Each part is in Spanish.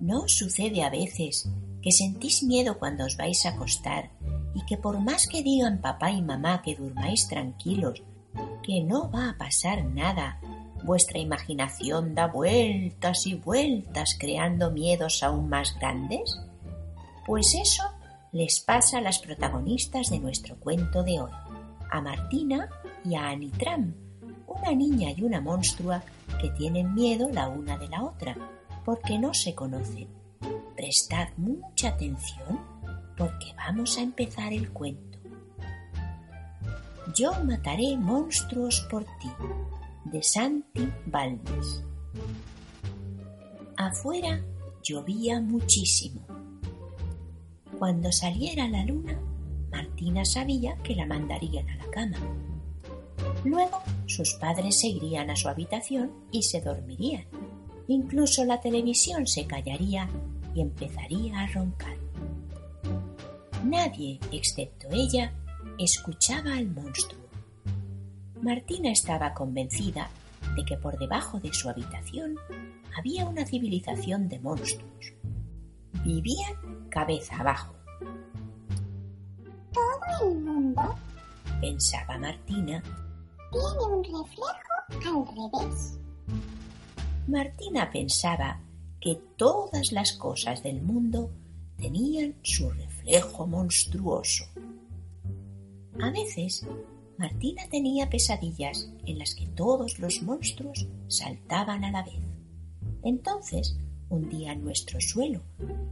¿No os sucede a veces que sentís miedo cuando os vais a acostar y que por más que digan papá y mamá que durmáis tranquilos, que no va a pasar nada, vuestra imaginación da vueltas y vueltas creando miedos aún más grandes? Pues eso les pasa a las protagonistas de nuestro cuento de hoy, a Martina y a Anitram, una niña y una monstrua que tienen miedo la una de la otra, porque no se conocen. Prestad mucha atención porque vamos a empezar el cuento. Yo mataré monstruos por ti, de Santi Balmes. Afuera llovía muchísimo. Cuando saliera la luna, Martina sabía que la mandarían a la cama. Luego sus padres se irían a su habitación y se dormirían. Incluso la televisión se callaría y empezaría a roncar. Nadie, excepto ella, escuchaba al monstruo. Martina estaba convencida de que por debajo de su habitación había una civilización de monstruos. Vivían cabeza abajo. Todo el mundo, pensaba Martina, tiene un reflejo al revés. Martina pensaba que todas las cosas del mundo tenían su reflejo monstruoso. A veces, Martina tenía pesadillas en las que todos los monstruos saltaban a la vez. Entonces, hundían nuestro suelo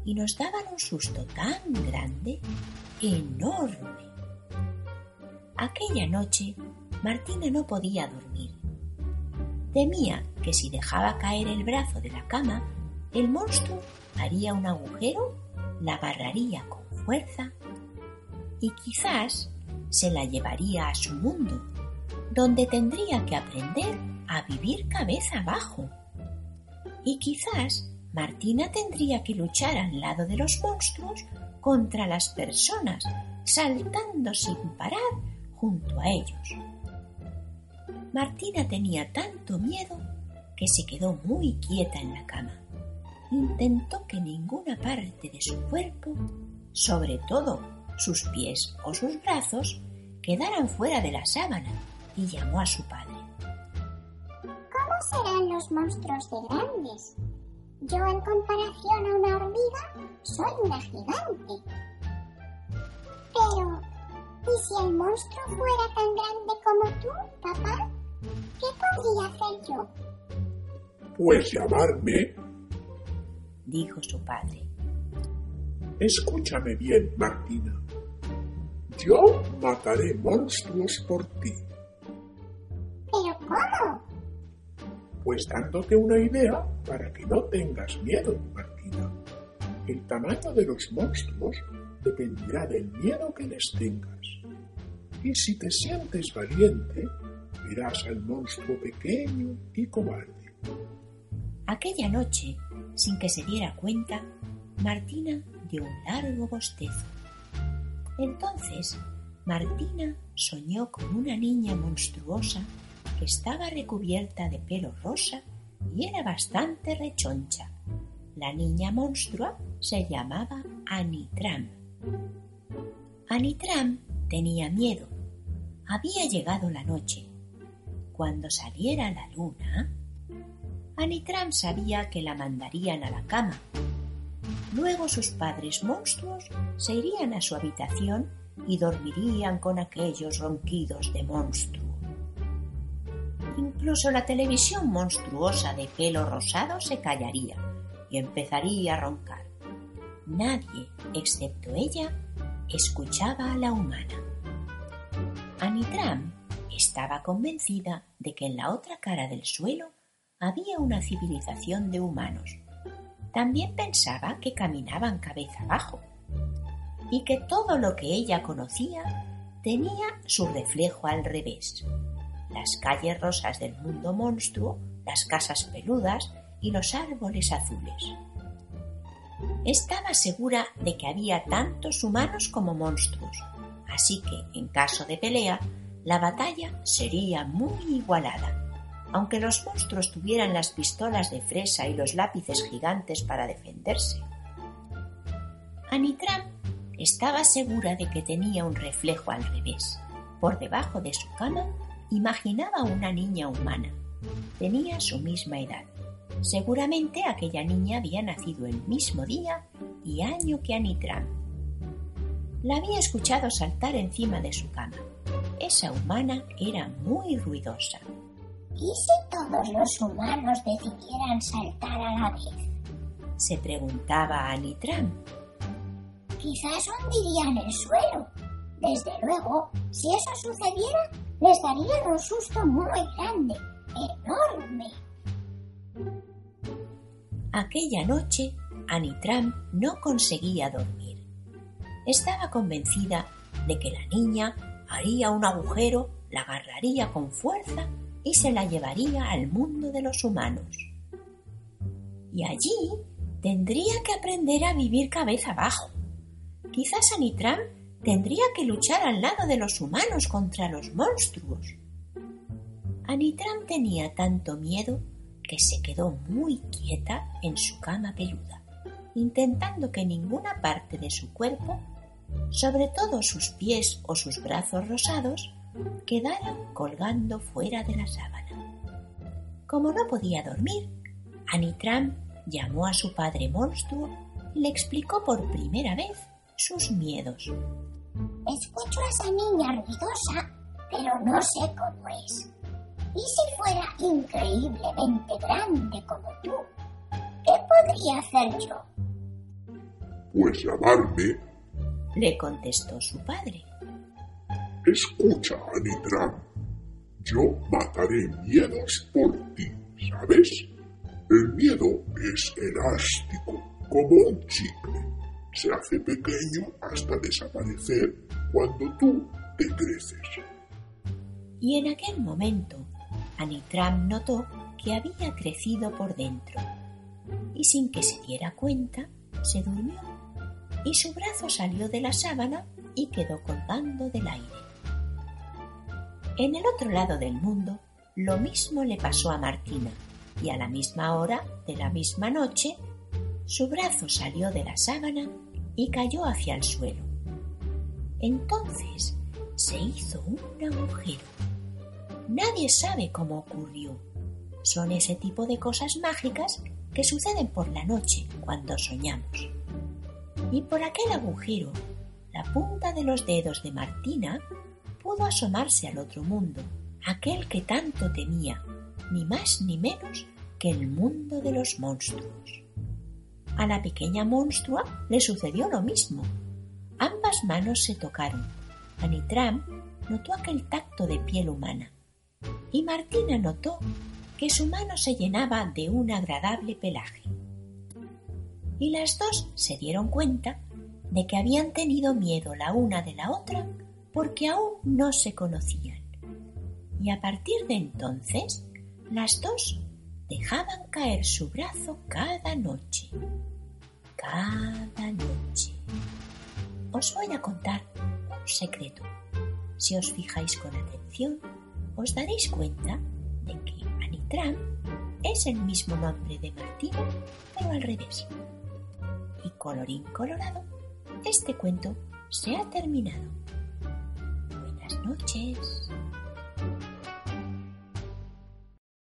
y nos daban un susto tan grande, enorme. Aquella noche, Martina no podía dormir. Temía que si dejaba caer el brazo de la cama, el monstruo haría un agujero, la agarraría con fuerza y quizás se la llevaría a su mundo, donde tendría que aprender a vivir cabeza abajo. Y quizás Martina tendría que luchar al lado de los monstruos contra las personas, saltando sin parar junto a ellos. Martina tenía tanto miedo que se quedó muy quieta en la cama. Intentó que ninguna parte de su cuerpo, sobre todo sus pies o sus brazos, quedaran fuera de la sábana y llamó a su padre. ¿Cómo serán los monstruos de grandes? Yo en comparación a una hormiga soy una gigante. Pero, ¿y si el monstruo fuera tan grande como tú, papá? ¿Qué podría hacer yo? Pues llamarme, dijo su padre. Escúchame bien, Martina. Yo mataré monstruos por ti. ¿Pero cómo? Pues dándote una idea para que no tengas miedo, Martina. El tamaño de los monstruos dependerá del miedo que les tengas. Y si te sientes valiente, verás al monstruo pequeño y cobarde. Aquella noche, sin que se diera cuenta, Martina dio un largo bostezo. Entonces, Martina soñó con una niña monstruosa que estaba recubierta de pelo rosa y era bastante rechoncha. La niña monstrua se llamaba Anitram. Anitram tenía miedo. Había llegado la noche. Cuando saliera la luna, Anitram sabía que la mandarían a la cama. Luego sus padres monstruos se irían a su habitación y dormirían con aquellos ronquidos de monstruo. Incluso la televisión monstruosa de pelo rosado se callaría y empezaría a roncar. Nadie, excepto ella, escuchaba a la humana. Anitram estaba convencida de que en la otra cara del suelo había una civilización de humanos. También pensaba que caminaban cabeza abajo y que todo lo que ella conocía tenía su reflejo al revés. Las calles rosas del mundo monstruo, las casas peludas y los árboles azules. Estaba segura de que había tantos humanos como monstruos, así que, en caso de pelea, la batalla sería muy igualada aunque los monstruos tuvieran las pistolas de fresa y los lápices gigantes para defenderse. Anitram estaba segura de que tenía un reflejo al revés. Por debajo de su cama imaginaba una niña humana. Tenía su misma edad. Seguramente aquella niña había nacido el mismo día y año que Anitram. La había escuchado saltar encima de su cama. Esa humana era muy ruidosa. ¿Y si todos los humanos decidieran saltar a la vez? Se preguntaba Anitram. Quizás hundirían el suelo. Desde luego, si eso sucediera, les daría un susto muy grande, enorme. Aquella noche, Anitram no conseguía dormir. Estaba convencida de que la niña haría un agujero, la agarraría con fuerza y se la llevaría al mundo de los humanos. Y allí tendría que aprender a vivir cabeza abajo. Quizás Anitram tendría que luchar al lado de los humanos contra los monstruos. Anitram tenía tanto miedo que se quedó muy quieta en su cama peluda, intentando que ninguna parte de su cuerpo, sobre todo sus pies o sus brazos rosados, quedaran colgando fuera de la sábana. Como no podía dormir, Anitram llamó a su padre monstruo y le explicó por primera vez sus miedos. Escucho a esa niña ruidosa, pero no sé cómo es. ¿Y si fuera increíblemente grande como tú? ¿Qué podría hacer yo? Pues llamarme, le contestó su padre. Escucha, Anitram. Yo mataré miedos por ti, ¿sabes? El miedo es elástico, como un chicle. Se hace pequeño hasta desaparecer cuando tú te creces. Y en aquel momento, Anitram notó que había crecido por dentro y sin que se diera cuenta, se durmió y su brazo salió de la sábana y quedó colgando del aire. En el otro lado del mundo, lo mismo le pasó a Martina, y a la misma hora de la misma noche, su brazo salió de la sábana y cayó hacia el suelo. Entonces se hizo un agujero. Nadie sabe cómo ocurrió. Son ese tipo de cosas mágicas que suceden por la noche cuando soñamos. Y por aquel agujero, la punta de los dedos de Martina pudo asomarse al otro mundo, aquel que tanto temía, ni más ni menos que el mundo de los monstruos. A la pequeña monstrua le sucedió lo mismo. Ambas manos se tocaron. Anitram notó aquel tacto de piel humana y Martina notó que su mano se llenaba de un agradable pelaje. Y las dos se dieron cuenta de que habían tenido miedo la una de la otra porque aún no se conocían. Y a partir de entonces, las dos dejaban caer su brazo cada noche. Cada noche. Os voy a contar un secreto. Si os fijáis con atención, os daréis cuenta de que Anitram es el mismo nombre de Martín, pero al revés. Y colorín colorado, este cuento se ha terminado noches.